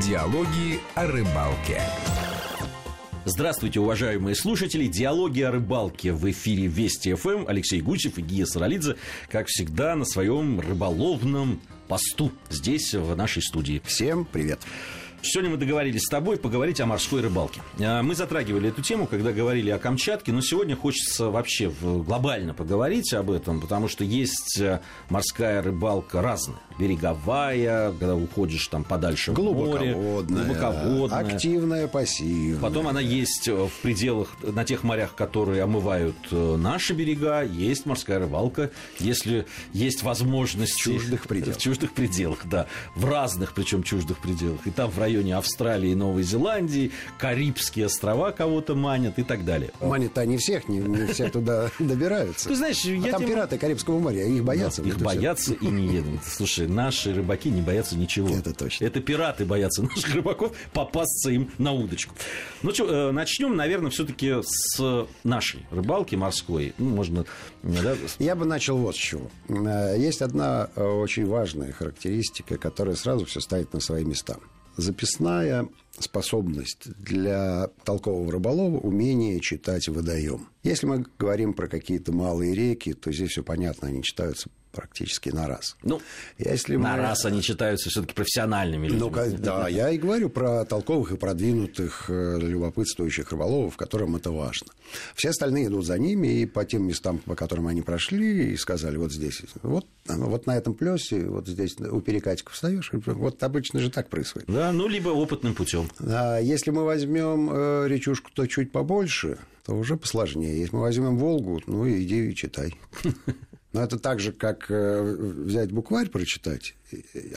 Диалоги о рыбалке. Здравствуйте, уважаемые слушатели. Диалоги о рыбалке в эфире Вести ФМ. Алексей Гусев и Гия Саралидзе, как всегда, на своем рыболовном посту здесь, в нашей студии. Всем привет. Сегодня мы договорились с тобой поговорить о морской рыбалке. А, мы затрагивали эту тему, когда говорили о Камчатке, но сегодня хочется вообще глобально поговорить об этом, потому что есть э, морская рыбалка разная. Береговая, когда уходишь там подальше в море. Глубоководная. Активная, пассивная. Потом она есть э, в пределах, на тех морях, которые омывают э, наши берега. Есть морская рыбалка, если есть возможность. В чуждых пределах. В чуждых пределах, да. В разных, причем чуждых пределах. И там в районе Австралии и Новой Зеландии, Карибские острова кого-то манят и так далее. Манят они всех, не, не все туда добираются. Ты знаешь, а я там тем... пираты Карибского моря, их боятся. Да, их боятся и не едут. Слушай, наши рыбаки не боятся ничего. Это точно. Это пираты боятся наших рыбаков попасться им на удочку. Ну что, э, начнем, наверное, все-таки с нашей рыбалки морской. Ну, можно... Да? Я бы начал вот с чего. Э, есть одна э, очень важная характеристика, которая сразу все ставит на свои места записная способность для толкового рыболова умение читать водоем. Если мы говорим про какие-то малые реки, то здесь все понятно, они читаются практически на раз. Ну, Если на мы... раз они читаются все-таки профессиональными людьми. Ну, да, я и говорю про толковых и продвинутых, э, любопытствующих рыболовов, которым это важно. Все остальные идут за ними и по тем местам, по которым они прошли, и сказали, вот здесь, вот, вот на этом плесе, вот здесь у перекатиков встаешь, вот обычно же так происходит. Да, ну, либо опытным путем. А если мы возьмем э, речушку, то чуть побольше, то уже посложнее. Если мы возьмем Волгу, ну, иди и читай. Но это так же, как э, взять букварь, прочитать,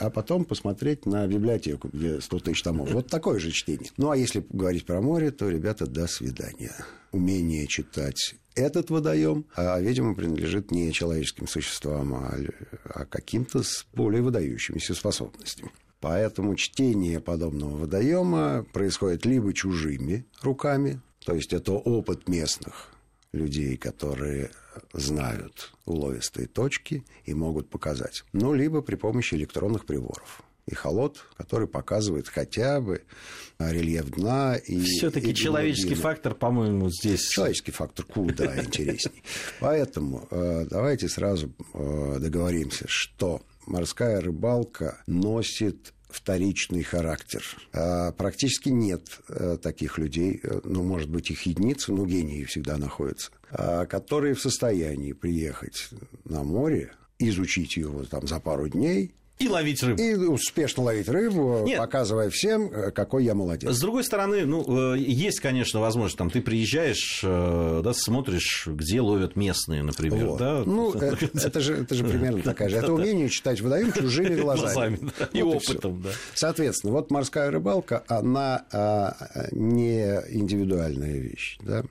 а потом посмотреть на библиотеку, где 100 тысяч томов. Вот такое же чтение. Ну, а если говорить про море, то, ребята, до свидания. Умение читать этот водоем, а, видимо, принадлежит не человеческим существам, а, а каким-то с более выдающимися способностями. Поэтому чтение подобного водоема происходит либо чужими руками, то есть это опыт местных людей, которые знают уловистые точки и могут показать. Ну, либо при помощи электронных приборов и холод, который показывает хотя бы рельеф дна. И, Все-таки человеческий глубину. фактор, по-моему, здесь... Человеческий фактор куда интересней. Поэтому э, давайте сразу э, договоримся, что морская рыбалка носит вторичный характер. А практически нет э, таких людей, э, ну, может быть, их единицы, но гении всегда находятся, а, которые в состоянии приехать на море, изучить его там за пару дней, и ловить рыбу. И успешно ловить рыбу, Нет. показывая всем, э, какой я молодец. С другой стороны, ну, э, есть, конечно, возможность, там, ты приезжаешь, э, да, смотришь, где ловят местные, например, вот. да? Ну, это, это, же, это же примерно такая же. Это умение читать водоем чужими глазами. И опытом, да. Соответственно, вот морская рыбалка, она а, не индивидуальная вещь, да?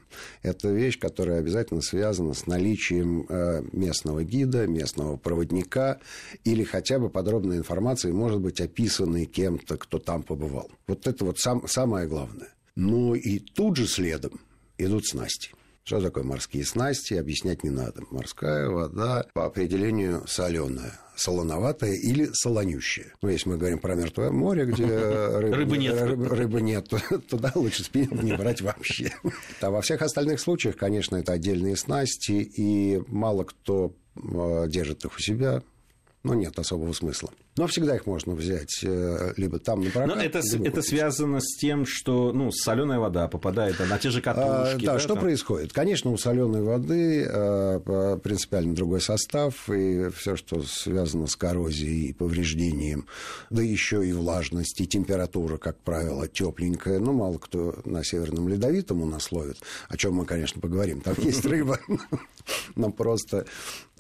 Это вещь, которая обязательно связана с наличием местного гида, местного проводника или хотя бы подробно подробной информации может быть описанной кем-то, кто там побывал. Вот это вот сам, самое главное. Ну и тут же следом идут снасти. Что такое морские снасти, объяснять не надо. Морская вода по определению соленая, солоноватая или солонющая. Ну, если мы говорим про Мертвое море, где рыбы, рыбы нет, рыбы, рыбы нет туда лучше спиннинг не брать вообще. А во всех остальных случаях, конечно, это отдельные снасти, и мало кто э, держит их у себя, но нет особого смысла. Но всегда их можно взять э, либо там на прокат. Но это, это связано с тем, что ну, соленая вода попадает на те же катушки. А, да, да, что там? происходит? Конечно, у соленой воды а, принципиально другой состав, и все, что связано с коррозией и повреждением, да еще и влажность, и температура, как правило, тепленькая. Ну, мало кто на Северном Ледовитом у нас ловит, о чем мы, конечно, поговорим. Там есть рыба, но просто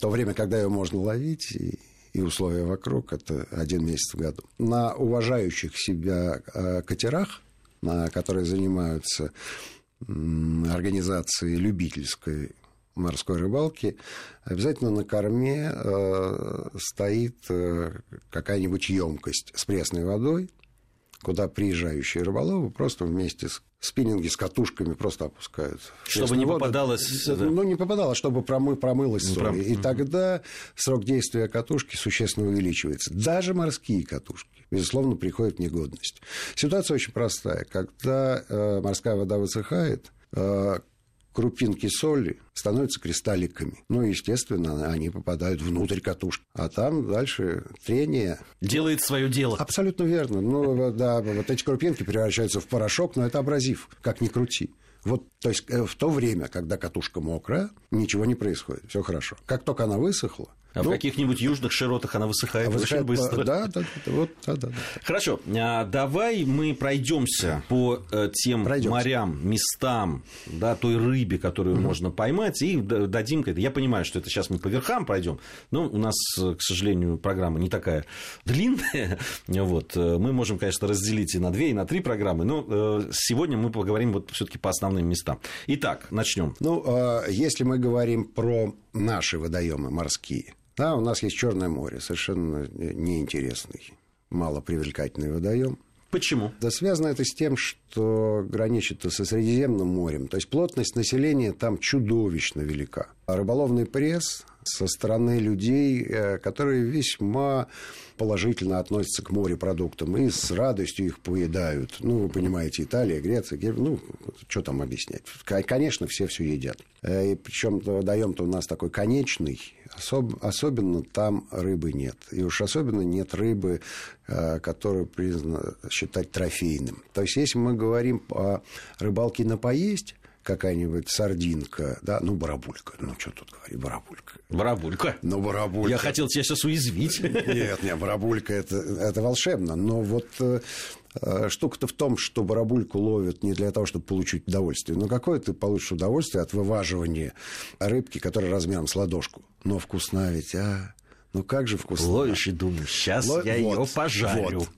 то время, когда ее можно ловить, и условия вокруг, это один месяц в году. На уважающих себя э, катерах, на которые занимаются организации любительской морской рыбалки, обязательно на корме э, стоит э, какая-нибудь емкость с пресной водой, куда приезжающие рыболовы просто вместе с спиннинги с катушками просто опускают. Чтобы не воду. попадалось... Ну, не попадалось, чтобы промы, промылось ну, соль. И тогда срок действия катушки существенно увеличивается. Даже морские катушки, безусловно, приходят в негодность. Ситуация очень простая. Когда э, морская вода высыхает, э, крупинки соли становятся кристалликами. Ну, естественно, они попадают внутрь катушки. А там дальше трение... Делает свое дело. Абсолютно верно. Ну, да, вот эти крупинки превращаются в порошок, но это абразив, как ни крути. Вот, то есть э, в то время, когда катушка мокрая, ничего не происходит, все хорошо. Как только она высохла, а ну, в каких-нибудь южных широтах она высыхает, высыхает очень быстро. Да, да, да, вот, да, да, да. Хорошо, а, давай мы пройдемся по э, тем пройдемся. морям, местам, да, той рыбе, которую угу. можно поймать, и дадим. Я понимаю, что это сейчас мы по верхам пройдем, но у нас, к сожалению, программа не такая длинная. Вот. Э, мы можем, конечно, разделить и на две, и на три программы, но э, сегодня мы поговорим вот все-таки по основным местам. Итак, начнем. Ну, если мы говорим про наши водоемы морские, да, у нас есть Черное море, совершенно неинтересный, малопривлекательный водоем. Почему? Да связано это с тем, что граничит со Средиземным морем. То есть плотность населения там чудовищно велика. А рыболовный пресс со стороны людей, э, которые весьма положительно относятся к морепродуктам и с радостью их поедают. Ну, вы понимаете, Италия, Греция, ну, что там объяснять? Конечно, все все едят. Э, и причем даем-то у нас такой конечный, особ, особенно там рыбы нет. И уж особенно нет рыбы, э, которую признано считать трофейным. То есть, если мы говорим о рыбалке на поесть, какая-нибудь сардинка, да, ну, барабулька, ну, что тут говорить, барабулька. Барабулька? Ну, барабулька. Я хотел тебя сейчас уязвить. Нет, нет, барабулька это, это волшебно, но вот э, штука-то в том, что барабульку ловят не для того, чтобы получить удовольствие, но какое ты получишь удовольствие от вываживания рыбки, которая размером с ладошку. Но вкусна ведь, а? Ну как же вкусно. Ловишь и думаешь, сейчас Ло... я вот, ее пожарю. Вот.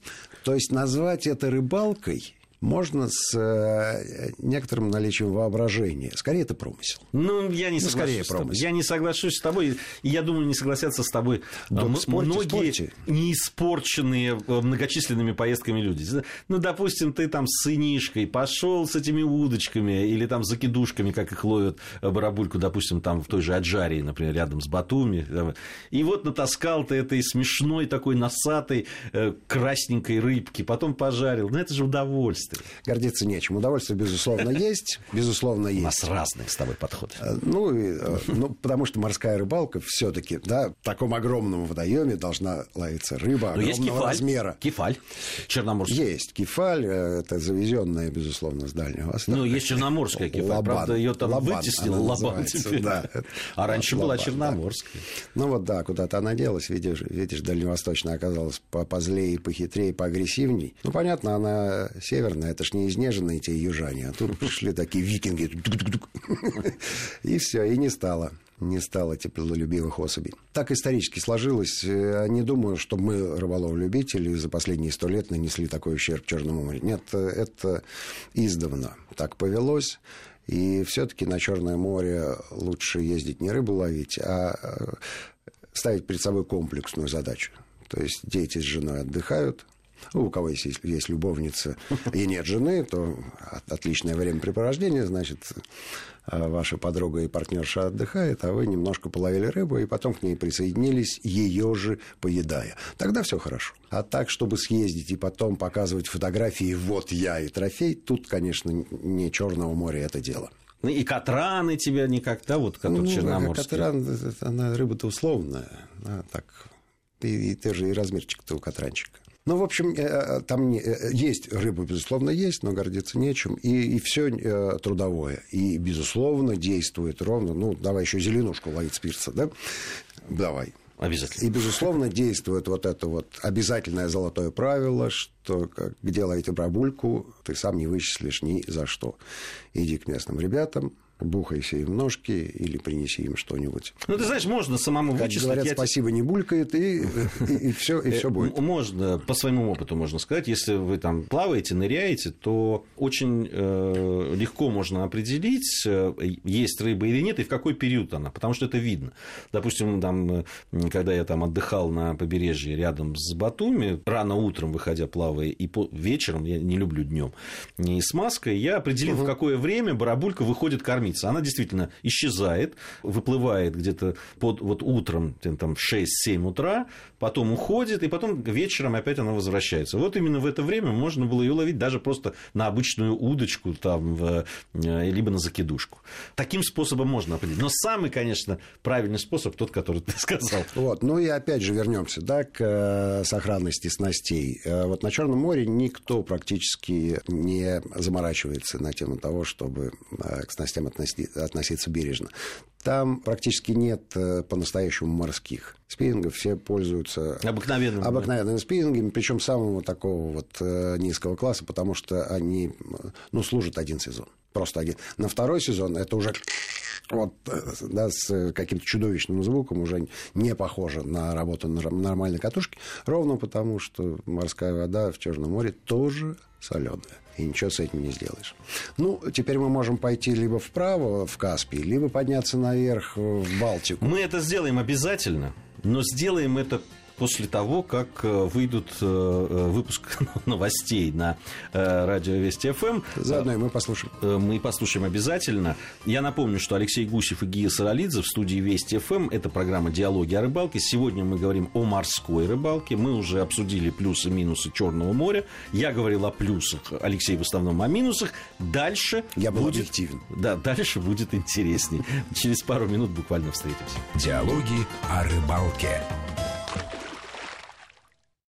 То есть назвать это рыбалкой можно с э, некоторым наличием воображения. Скорее, это промысел. Ну, я не ну, соглашусь. С тобой. Я не соглашусь с тобой. И я думаю, не согласятся с тобой да, м- спорьте, многие спорьте. не испорченные э, многочисленными поездками люди. Ну, допустим, ты там с сынишкой пошел с этими удочками или там закидушками, как их ловят э, барабульку, допустим, там в той же Аджарии, например, рядом с Батуми. И вот натаскал ты этой смешной такой носатой красненькой рыбки, потом пожарил. Ну, это же удовольствие удовольствие. Гордиться нечем. Удовольствие, безусловно, есть. Безусловно, есть. У нас разные с тобой подходы. Э, ну, э, ну потому что морская рыбалка все-таки, да, в таком огромном водоеме должна ловиться рыба огромного есть кефаль, размера. Кефаль черноморский. Есть кефаль, э, это завезенная, безусловно, с Дальнего Востока. Ну, есть черноморская кефаль, Лабан. правда, ее там Лабан, вытеснил Лабан теперь. Да. А раньше Лабан, была черноморская. Да. Ну, вот да, куда-то она делась, видишь, видишь, дальневосточная оказалась позлее, похитрее, поагрессивней. Ну, понятно, она северная Ладно, это ж не изнеженные те южане, а тут пришли такие викинги. И все, и не стало не стало теплолюбивых особей. Так исторически сложилось. Э, не думаю, что мы, рыболов-любители, за последние сто лет нанесли такой ущерб Черному морю. Нет, это издавна так повелось. И все-таки на Черное море лучше ездить не рыбу ловить, а э, ставить перед собой комплексную задачу. То есть дети с женой отдыхают, ну, у кого есть, есть любовница и нет жены, то отличное времяпрепровождение, значит, а, ваша подруга и партнерша отдыхает, а вы немножко половили рыбу, и потом к ней присоединились, ее же поедая. Тогда все хорошо. А так, чтобы съездить и потом показывать фотографии «вот я и трофей», тут, конечно, не Черного моря это дело. Ну, и катраны тебя никогда, вот, который ну, черноморский. Катран, она рыба-то условная. А, так, и, и ты же и размерчик-то у катранчика. Ну, в общем, э, э, там э, есть рыба, безусловно, есть, но гордиться нечем. И, и все трудовое. И, безусловно, действует ровно. Ну, давай еще зеленушку ловить с пирса, да? Давай. Обязательно. И, безусловно, действует вот это вот обязательное золотое правило, что где ловить бабульку, ты сам не вычислишь ни за что. Иди к местным ребятам, бухайся им ножки или принеси им что-нибудь. Ну, ты знаешь, можно самому как вычислить. говорят, я спасибо не булькает, и, и, и, все, и все будет. Можно, по своему опыту можно сказать, если вы там плаваете, ныряете, то очень э, легко можно определить, э, есть рыба или нет, и в какой период она, потому что это видно. Допустим, там, когда я там отдыхал на побережье рядом с Батуми, рано утром, выходя плавая, и по... вечером, я не люблю днем, не с маской, я определил, угу. в какое время барабулька выходит кормиться. Она действительно исчезает, выплывает где-то под, вот утром, там, в 6-7 утра, потом уходит, и потом вечером опять она возвращается. Вот именно в это время можно было ее ловить даже просто на обычную удочку, там, в, э, либо на закидушку. Таким способом можно определить. Но самый, конечно, правильный способ тот, который ты сказал. Вот. Ну и опять же вернемся да, к э, сохранности снастей. Э, вот на Черном море никто практически не заморачивается на тему того, чтобы к снастям относиться бережно. Там практически нет по-настоящему морских спиннингов, все пользуются обыкновенными, обыкновенными да. спиннингами, причем самого такого вот низкого класса, потому что они ну, служат один сезон. Просто один. На второй сезон это уже вот, да, с каким-то чудовищным звуком, уже не похоже на работу на нормальной катушке, ровно потому, что морская вода в Черном море тоже соленая. И ничего с этим не сделаешь. Ну, теперь мы можем пойти либо вправо, в Каспий, либо подняться наверх в Балтику. Мы это сделаем обязательно, но сделаем это после того, как э, выйдут э, э, выпуск новостей на радио Вести ФМ. Заодно и мы послушаем. Мы послушаем обязательно. Я напомню, что Алексей Гусев и Гия Саралидзе в студии Вести ФМ. Это программа «Диалоги о рыбалке». Сегодня мы говорим о морской рыбалке. Мы уже обсудили плюсы и минусы Черного моря. Я говорил о плюсах, Алексей в основном о минусах. Дальше Я был будет... объективен. Да, дальше будет интересней. Через пару минут буквально встретимся. Диалоги о рыбалке.